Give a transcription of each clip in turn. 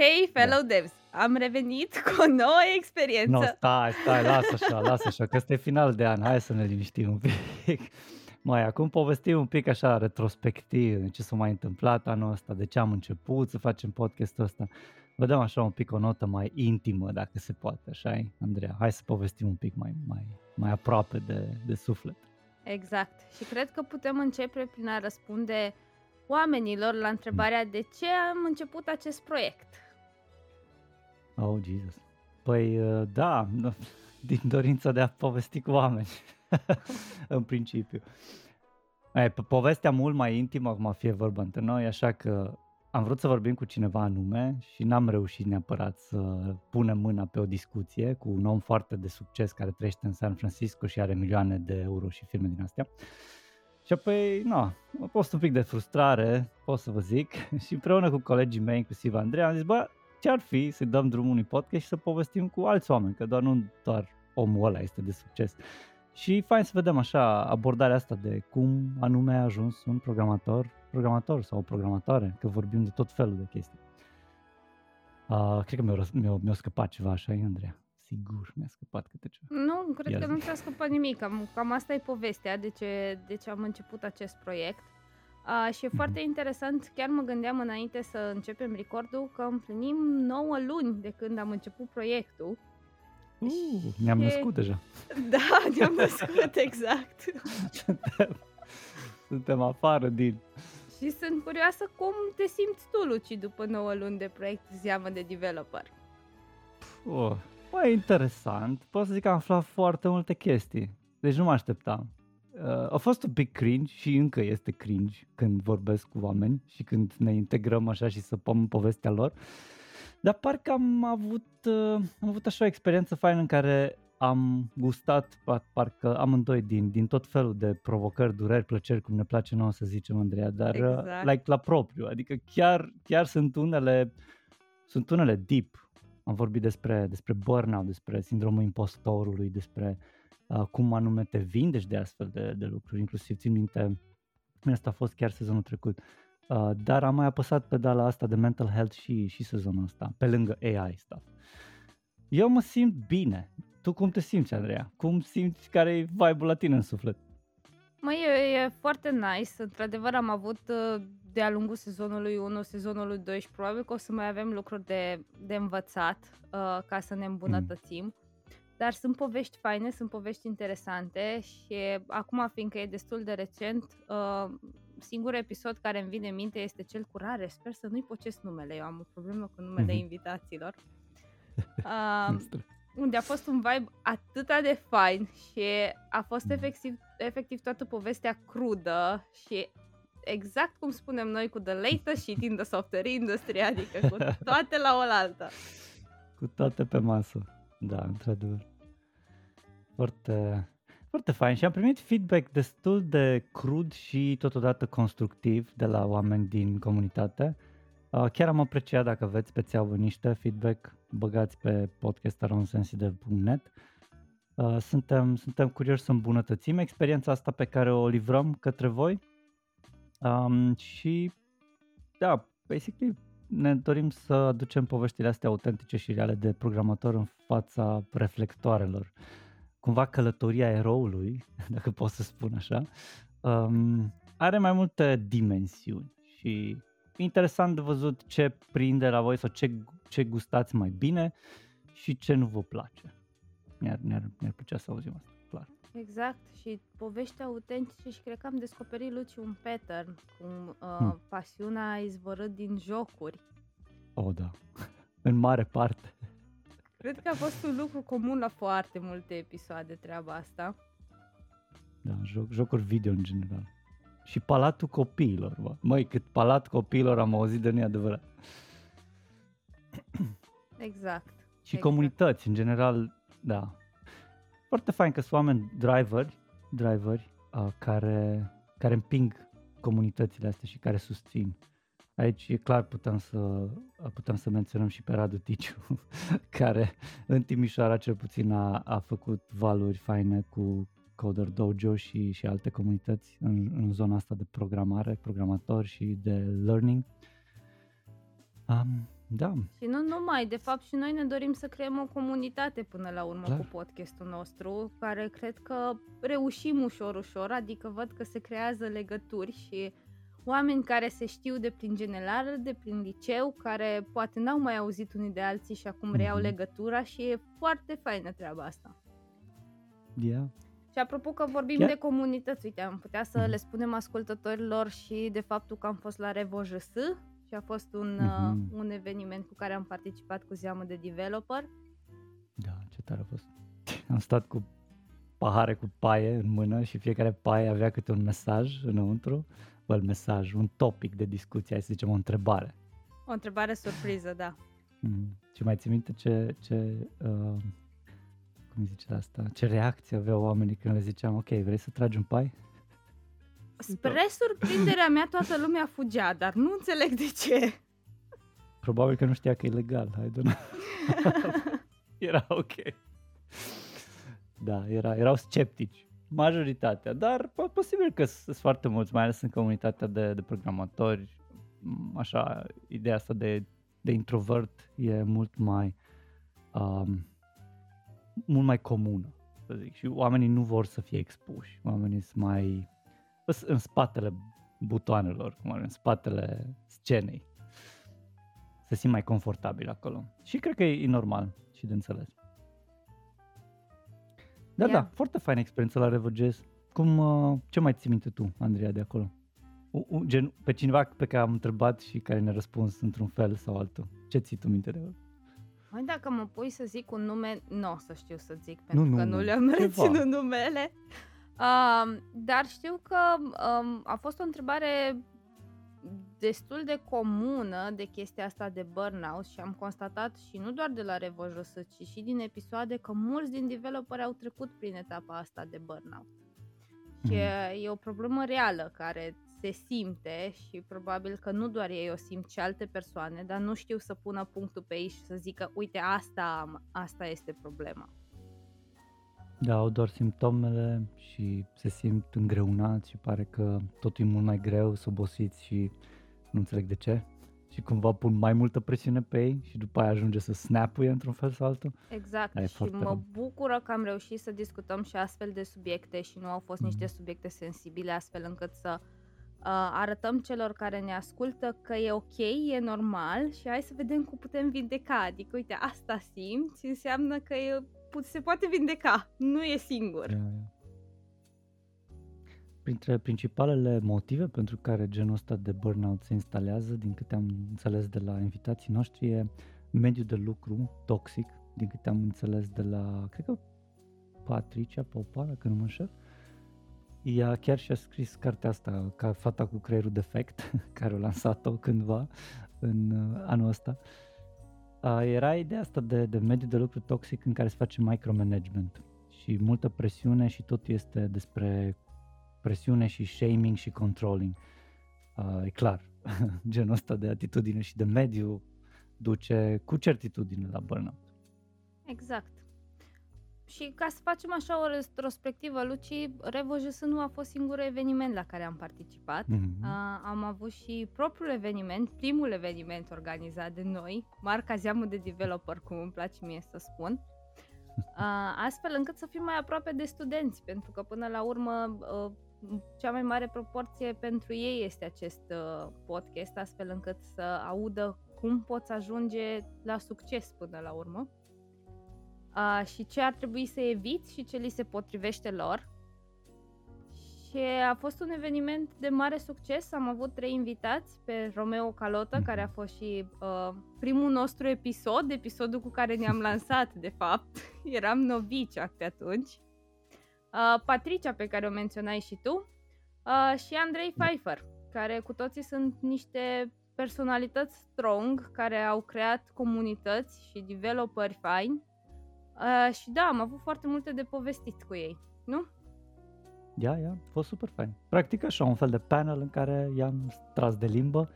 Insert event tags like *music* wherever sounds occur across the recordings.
Hei, fellow da. devs! Am revenit cu o nouă experiență. No, stai, stai, lasă așa, lasă așa, că este final de an, hai să ne liniștim un pic. *laughs* Mai acum povestim un pic așa retrospectiv ce s-a mai întâmplat anul ăsta, de ce am început să facem podcastul ăsta. Vă dăm așa un pic o notă mai intimă, dacă se poate, așa Andreea? Hai să povestim un pic mai, mai, mai aproape de, de suflet. Exact. Și cred că putem începe prin a răspunde oamenilor la întrebarea de ce am început acest proiect. Oh, Jesus. Păi, uh, da, *laughs* din dorința de a povesti cu oameni, *laughs* în principiu. E, povestea mult mai intimă, acum fie vorba între noi, așa că am vrut să vorbim cu cineva anume și n-am reușit neapărat să punem mâna pe o discuție cu un om foarte de succes care trăiește în San Francisco și are milioane de euro și firme din astea. Și apoi, nu, a fost un pic de frustrare, pot să vă zic, *laughs* și împreună cu colegii mei, inclusiv Andrei, am zis, bă, ce ar fi să dăm drumul unui podcast și să povestim cu alți oameni, că doar nu doar omul ăla este de succes. Și fain să vedem așa abordarea asta de cum anume a ajuns un programator, programator sau o programatoare, că vorbim de tot felul de chestii. Uh, cred că mi-a, mi-a, mi-a scăpat ceva așa, Andreea. Sigur, mi-a scăpat câte ceva. Nu, cred Ia că zi. nu ți-a scăpat nimic. Cam, cam asta e povestea de ce, de ce am început acest proiect. Uh, și e mm-hmm. foarte interesant, chiar mă gândeam înainte să începem recordul că împlinim 9 luni de când am început proiectul. Uh, ne-am născut deja. *laughs* Da, ne-am născut, *laughs* exact. suntem, suntem afară din... Și sunt curioasă cum te simți tu, Luci, după 9 luni de proiect zeamă de developer. Oh, Păi, interesant. Pot să zic că am aflat foarte multe chestii. Deci nu mă așteptam. Uh, a fost un pic cringe și încă este cringe când vorbesc cu oameni și când ne integrăm așa și săpăm povestea lor. Dar parcă am avut, uh, am avut așa o experiență faină în care am gustat parcă amândoi din, din tot felul de provocări, dureri, plăceri, cum ne place nouă să zicem, Andreea, dar uh, exact. like, la propriu. Adică chiar, chiar sunt unele sunt unele deep am vorbit despre, despre burnout, despre sindromul impostorului, despre uh, cum anume te vindești de astfel de, de lucruri, inclusiv țin minte, asta a fost chiar sezonul trecut, uh, dar am mai apăsat pedala asta de mental health și, și sezonul ăsta, pe lângă AI stuff. Eu mă simt bine. Tu cum te simți, Andreea? Cum simți care e vibe-ul la tine în suflet? Măi, e, e foarte nice. Într-adevăr am avut uh, de-a lungul sezonului 1, sezonului 2 și probabil că o să mai avem lucruri de, de învățat uh, ca să ne îmbunătățim. Mm. Dar sunt povești faine, sunt povești interesante și acum, fiindcă e destul de recent, uh, singurul episod care îmi vine în minte este cel cu rare. Sper să nu-i pocesc numele, eu am o problemă cu numele mm-hmm. invitațiilor. *laughs* Uh, unde a fost un vibe atât de fain și a fost mm. efectiv, efectiv toată povestea crudă și exact cum spunem noi cu the latest shit in the software industry, adică cu *laughs* toate la oaltă. Cu toate pe masă, da, într-adevăr. Foarte, foarte fain și am primit feedback destul de crud și totodată constructiv de la oameni din comunitate. Uh, chiar am apreciat dacă aveți pe țeavă niște feedback, băgați pe podcastaronsensitive.net. Uh, suntem, suntem curioși să îmbunătățim experiența asta pe care o livrăm către voi Um, și da, basically ne dorim să aducem poveștile astea autentice și reale de programator în fața reflectoarelor. Cumva călătoria eroului, *laughs* dacă pot să spun așa, um, are mai multe dimensiuni și interesant de văzut ce prinde la voi sau ce, ce gustați mai bine și ce nu vă place. Mi-ar, mi-ar, mi-ar plăcea să auzim asta. Exact, și povești autentice și cred că am descoperit, Luci, un pattern, cum uh, hmm. pasiunea a izvorât din jocuri. Oh, da, *laughs* în mare parte. Cred că a fost un lucru comun la foarte multe episoade treaba asta. Da, joc, jocuri video în general. Și palatul copiilor, bă. Măi, cât palat copiilor am auzit de neadevărat. Exact. Și exact. comunități, în general, da, foarte fain că sunt oameni driveri, driveri uh, care, care împing comunitățile astea și care susțin. Aici e clar putem să, putem să menționăm și pe Radu Ticiu, *laughs* care în Timișoara cel puțin a, a făcut valuri faine cu Coder Dojo și, și alte comunități în, în zona asta de programare, programatori și de learning. Um, Da. Și nu numai, de fapt și noi ne dorim să creăm o comunitate până la urmă Clar. cu podcastul nostru, care cred că reușim ușor, ușor, adică văd că se creează legături și oameni care se știu de prin general, de prin liceu, care poate n-au mai auzit unii de alții și acum reiau Mhm. legătura și e foarte faină treaba asta. Yeah. Și apropo că vorbim Chiar- de comunități, uite, am putea să Mhm. le spunem ascultătorilor și de faptul că am fost la RevoJS și a fost un, Mhm. uh, un eveniment cu care am participat cu zeamă de developer. Da, ce tare a fost. *laughs* Am stat cu pahare cu paie în mână și fiecare paie avea câte un mesaj înăuntru. Well, mesaj, un topic de discuție, hai să zicem o întrebare. O întrebare surpriză, da. Mm. Și mai ții minte ce, ce uh, cum îi zice asta, ce reacție aveau oamenii când le ziceam, ok, vrei să tragi un pai? Spre surprinderea mea, toată lumea fugea, dar nu înțeleg de ce. Probabil că nu știa că e legal, I don't know. era ok. Da, era, erau sceptici, majoritatea, dar po- posibil că sunt foarte mulți, mai ales în comunitatea de, de programatori, m, așa, ideea asta de, de introvert e mult mai, um, mult mai comună, să zic, și oamenii nu vor să fie expuși, oamenii sunt mai sunt în spatele butoanelor, cum ar fi, în spatele scenei se simt mai confortabil acolo. Și cred că e, e normal și de înțeles. Da, Yeah. da, foarte faină experiență la Revoges. Cum, uh, ce mai ții minte tu, Andreea, de acolo? U, u, gen, pe cineva pe care am întrebat și care ne-a răspuns într-un fel sau altul. Ce ții tu minte de el? Mai dacă mă pui să zic un nume, nu o să știu să zic, pentru nu, că nu, nu le-am ceva. reținut numele. Um, dar știu că um, a fost o întrebare destul de comună de chestia asta de burnout și am constatat și nu doar de la RevoJS, ci și din episoade că mulți din developeri au trecut prin etapa asta de burnout. Și Mhm. e, e o problemă reală care se simte și probabil că nu doar ei o simt, ci alte persoane, dar nu știu să pună punctul pe ei și să zică, uite, asta, am, asta este problema. Da, au doar simptomele și se simt îngreunați și pare că totul e mult mai greu, sunt obosiți și nu înțeleg de ce. Și cumva pun mai multă presiune pe ei și după aia ajunge să snapuie într-un fel sau altul. Exact, Da, e și foarte mă rău. bucură că am reușit să discutăm și astfel de subiecte și nu au fost niște Mhm. subiecte sensibile, astfel încât să uh, arătăm celor care ne ascultă că e ok, e normal și hai să vedem cum putem vindeca. Adică, uite, asta simți, înseamnă că e, pu- se poate vindeca, nu e singur. Ia, ia. Printre principalele motive pentru care genul ăsta de burnout se instalează, din câte am înțeles de la invitații noștri, e mediul de lucru toxic, din câte am înțeles de la, cred că Patricia Popa, dacă nu mă înșel. Ea chiar și-a scris cartea asta, ca fata cu creierul defect, *laughs* care a lansat-o cândva în uh, anul ăsta. Uh, era ideea asta de, de mediu de lucru toxic în care se face micromanagement și multă presiune și totul este despre presiune și shaming și controlling. Uh, e clar, *laughs* genul ăsta de atitudine și de mediu duce cu certitudine la burnout. Exact. Și ca să facem așa o retrospectivă, Luci, RevoJS nu a fost singurul eveniment la care am participat. Mhm. A, am avut și propriul eveniment, primul eveniment organizat de noi, marca Zeamă de Developer, cum îmi place mie să spun, a, *laughs* astfel încât să fim mai aproape de studenți, pentru că până la urmă a, cea mai mare proporție pentru ei este acest a, podcast, astfel încât să audă cum poți ajunge la succes până la urmă a, și ce ar trebui să eviți și ce li se potrivește lor. Și a fost un eveniment de mare succes. Am avut trei invitați pe Romeo Calota, Mhm. care a fost și uh, primul nostru episod, episodul cu care ne-am *laughs* lansat, de fapt. Eram novici pe atunci. Uh, Patricia, pe care o menționai și tu, uh, și Andrei Pfeiffer, care cu toții sunt niște personalități strong, care au creat comunități și developeri faini. Uh, și da, am avut foarte multe de povestit cu ei, nu? Ia, ia, a fost super fain. Practic așa, un fel de panel în care i-am tras de limbă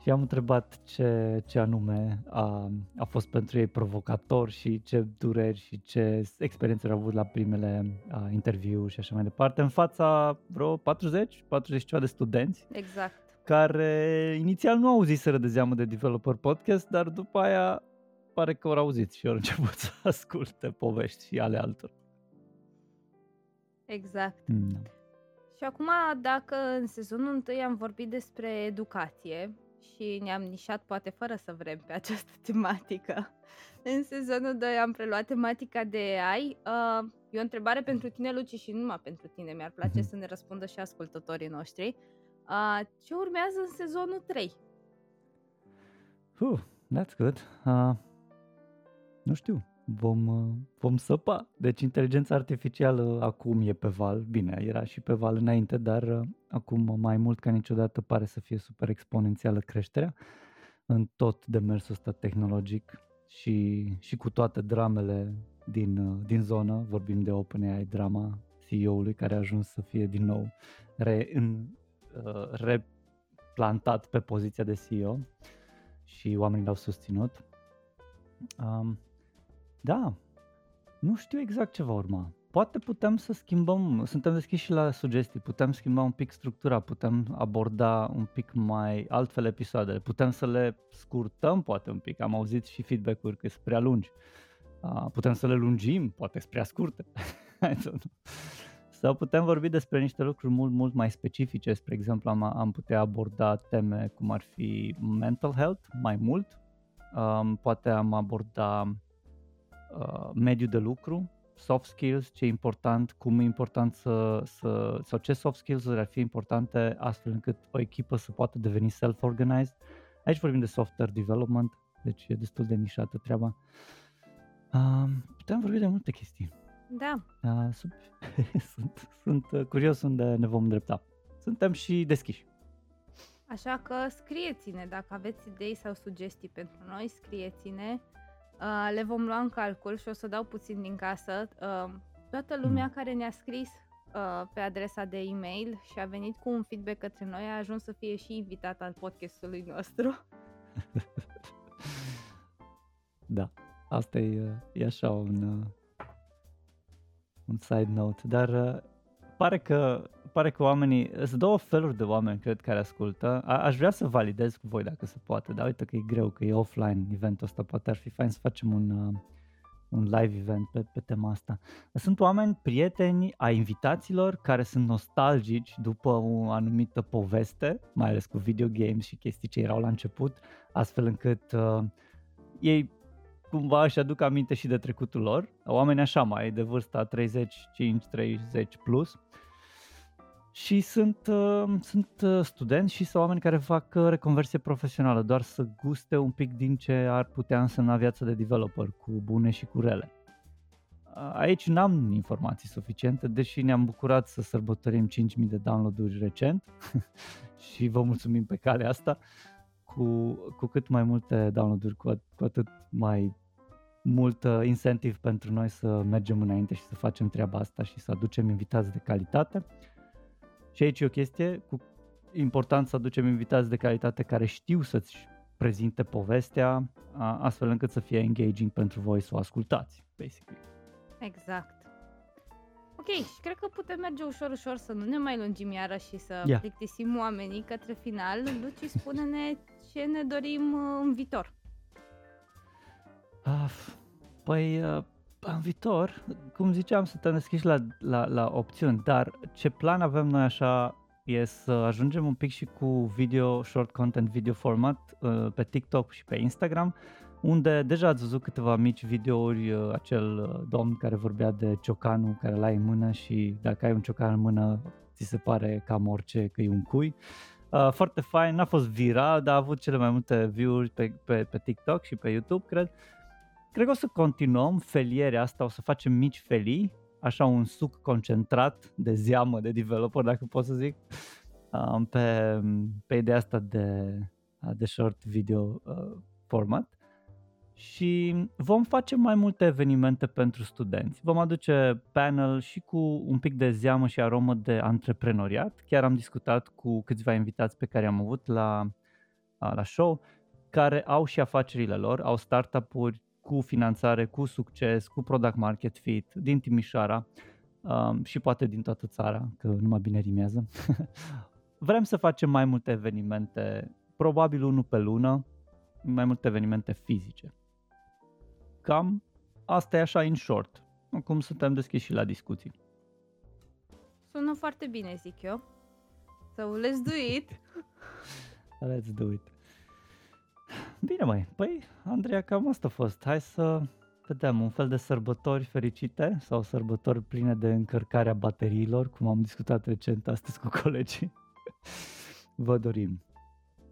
și i-am întrebat ce, ce anume a, a fost pentru ei provocator și ce dureri și ce experiențe au avut la primele a, interviuri și așa mai departe, în fața vreo 40, 40 ceva de studenți Exact. care inițial nu auziseră de zeamă de Developer Podcast, dar după aia pare că au auzit și au început să *laughs* asculte povești și ale altor. Exact. Mm. Și acum, dacă în sezonul 1 am vorbit despre educație și ne-am nișat poate fără să vrem pe această *laughs* tematică, în sezonul 2 am preluat tematica de AI. Uh, e o întrebare pentru tine, Luci, și nu numai pentru tine. Mi-ar place mm-hmm. să ne răspundă și ascultătorii noștri. Uh, ce urmează în sezonul 3? Uh, that's good. Uh, nu știu vom, uh, vom săpa. Deci inteligența artificială acum e pe val, bine, era și pe val înainte, dar uh, acum mai mult ca niciodată pare să fie super exponențială creșterea în tot demersul ăsta tehnologic și, și cu toate dramele din, uh, din zonă, vorbim de OpenAI, drama CEO-ului care a ajuns să fie din nou re, în, uh, replantat pe poziția de CEO și oamenii l-au susținut. Um, da, nu știu exact ce va urma. Poate putem să schimbăm, suntem deschiși și la sugestii, putem schimba un pic structura, putem aborda un pic mai altfel episoadele, putem să le scurtăm poate un pic, am auzit și feedback-uri că sunt prea lungi. putem să le lungim, poate sunt prea scurte. *laughs* Sau putem vorbi despre niște lucruri mult, mult mai specifice, spre exemplu am, am putea aborda teme cum ar fi mental health mai mult, um, poate am aborda uh, mediu de lucru, soft skills, ce e important, cum e important să, să sau ce soft skills ar fi importante astfel încât o echipă să poată deveni self-organized. Aici vorbim de software development, deci e destul de nișată treaba. Uh, putem vorbi de multe chestii. Da. Uh, sub, *laughs* sunt, sunt curios unde ne vom îndrepta. Suntem și deschiși. Așa că scrieți-ne dacă aveți idei sau sugestii pentru noi, scrieți-ne Uh, le vom lua în calcul și o să dau puțin din casă. Uh, toată lumea mm. care ne-a scris uh, pe adresa de e-mail și a venit cu un feedback către noi a ajuns să fie și invitat al podcastului nostru. *laughs* da, asta e, e așa un, uh, un side note, dar uh, pare că pare că oamenii, sunt două feluri de oameni, cred, care ascultă. A, aș vrea să validez cu voi dacă se poate, dar uite că e greu, că e offline eventul ăsta, poate ar fi fain să facem un, uh, un live event pe, pe tema asta. Sunt oameni, prieteni ai invitaților care sunt nostalgici după o anumită poveste, mai ales cu video games și chestii ce erau la început, astfel încât uh, ei cumva își aduc aminte și de trecutul lor, oameni așa mai de vârsta 35-30 plus și sunt, uh, sunt uh, studenți și sunt oameni care fac uh, reconversie profesională, doar să guste un pic din ce ar putea însemna viața de developer, cu bune și cu rele. Aici n-am informații suficiente, deși ne-am bucurat să sărbătorim 5.000 de download-uri recent *laughs* și vă mulțumim pe calea asta. Cu, cu cât mai multe download-uri, cu, at- cu atât mai mult uh, incentiv pentru noi să mergem înainte și să facem treaba asta și să aducem invitați de calitate. Și aici e o chestie cu important să aducem invitați de calitate care știu să-ți prezinte povestea astfel încât să fie engaging pentru voi să o ascultați, basically. Exact. Ok, și cred că putem merge ușor, ușor să nu ne mai lungim iară și să yeah. plictisim oamenii către final. Luci, spune-ne ce ne dorim uh, în viitor. Uh, păi, uh, în viitor, cum ziceam, suntem deschiși la, la, la opțiuni, dar ce plan avem noi așa e să ajungem un pic și cu video, short content, video format uh, pe TikTok și pe Instagram, unde deja ați văzut câteva mici videouri, uh, acel uh, domn care vorbea de ciocanul care l-ai în mână și dacă ai un ciocan în mână ți se pare cam orice că e un cui. Uh, foarte fain, n-a fost viral, dar a avut cele mai multe view-uri pe, pe, pe TikTok și pe YouTube, cred. Cred că o să continuăm felierea asta, o să facem mici felii, așa un suc concentrat de zeamă de developer, dacă pot să zic, um, pe, pe ideea asta de, de short video uh, format. Și vom face mai multe evenimente pentru studenți. Vom aduce panel și cu un pic de zeamă și aromă de antreprenoriat. Chiar am discutat cu câțiva invitați pe care am avut la, la show, care au și afacerile lor, au startup-uri cu finanțare, cu succes, cu product market fit din Timișoara um, și poate din toată țara, că numai bine rimează. *laughs* vrem să facem mai multe evenimente, probabil unul pe lună, mai multe evenimente fizice. Cam asta e așa in short. Acum suntem deschiși și la discuții. Sună foarte bine, zic eu. So, *laughs* let's do it. let's do it. Bine, mai. Păi, Andreea, cam asta a fost. Hai să vedem un fel de sărbători fericite sau sărbători pline de încărcarea bateriilor, cum am discutat recent astăzi cu colegii. *laughs* Vă dorim.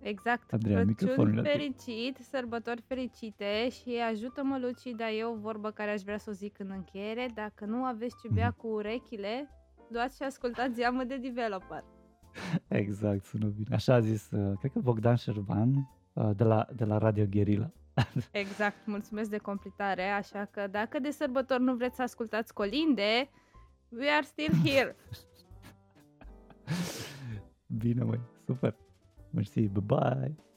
Exact. Andreea, Crăciun fericit, sărbători fericite și ajută-mă, Luci, dar eu vorbă care aș vrea să o zic în încheiere. Dacă nu aveți ce bea mm. cu urechile, luați și ascultați Iamă de Developer. *laughs* Exact, sună bine. Așa a zis, uh, cred că Bogdan Șerban uh, de la, de la Radio Guerilla. *laughs* Exact, mulțumesc de completare, așa că dacă de sărbători nu vreți să ascultați colinde, we are still here. Bine, măi, super. Mersi, bye-bye.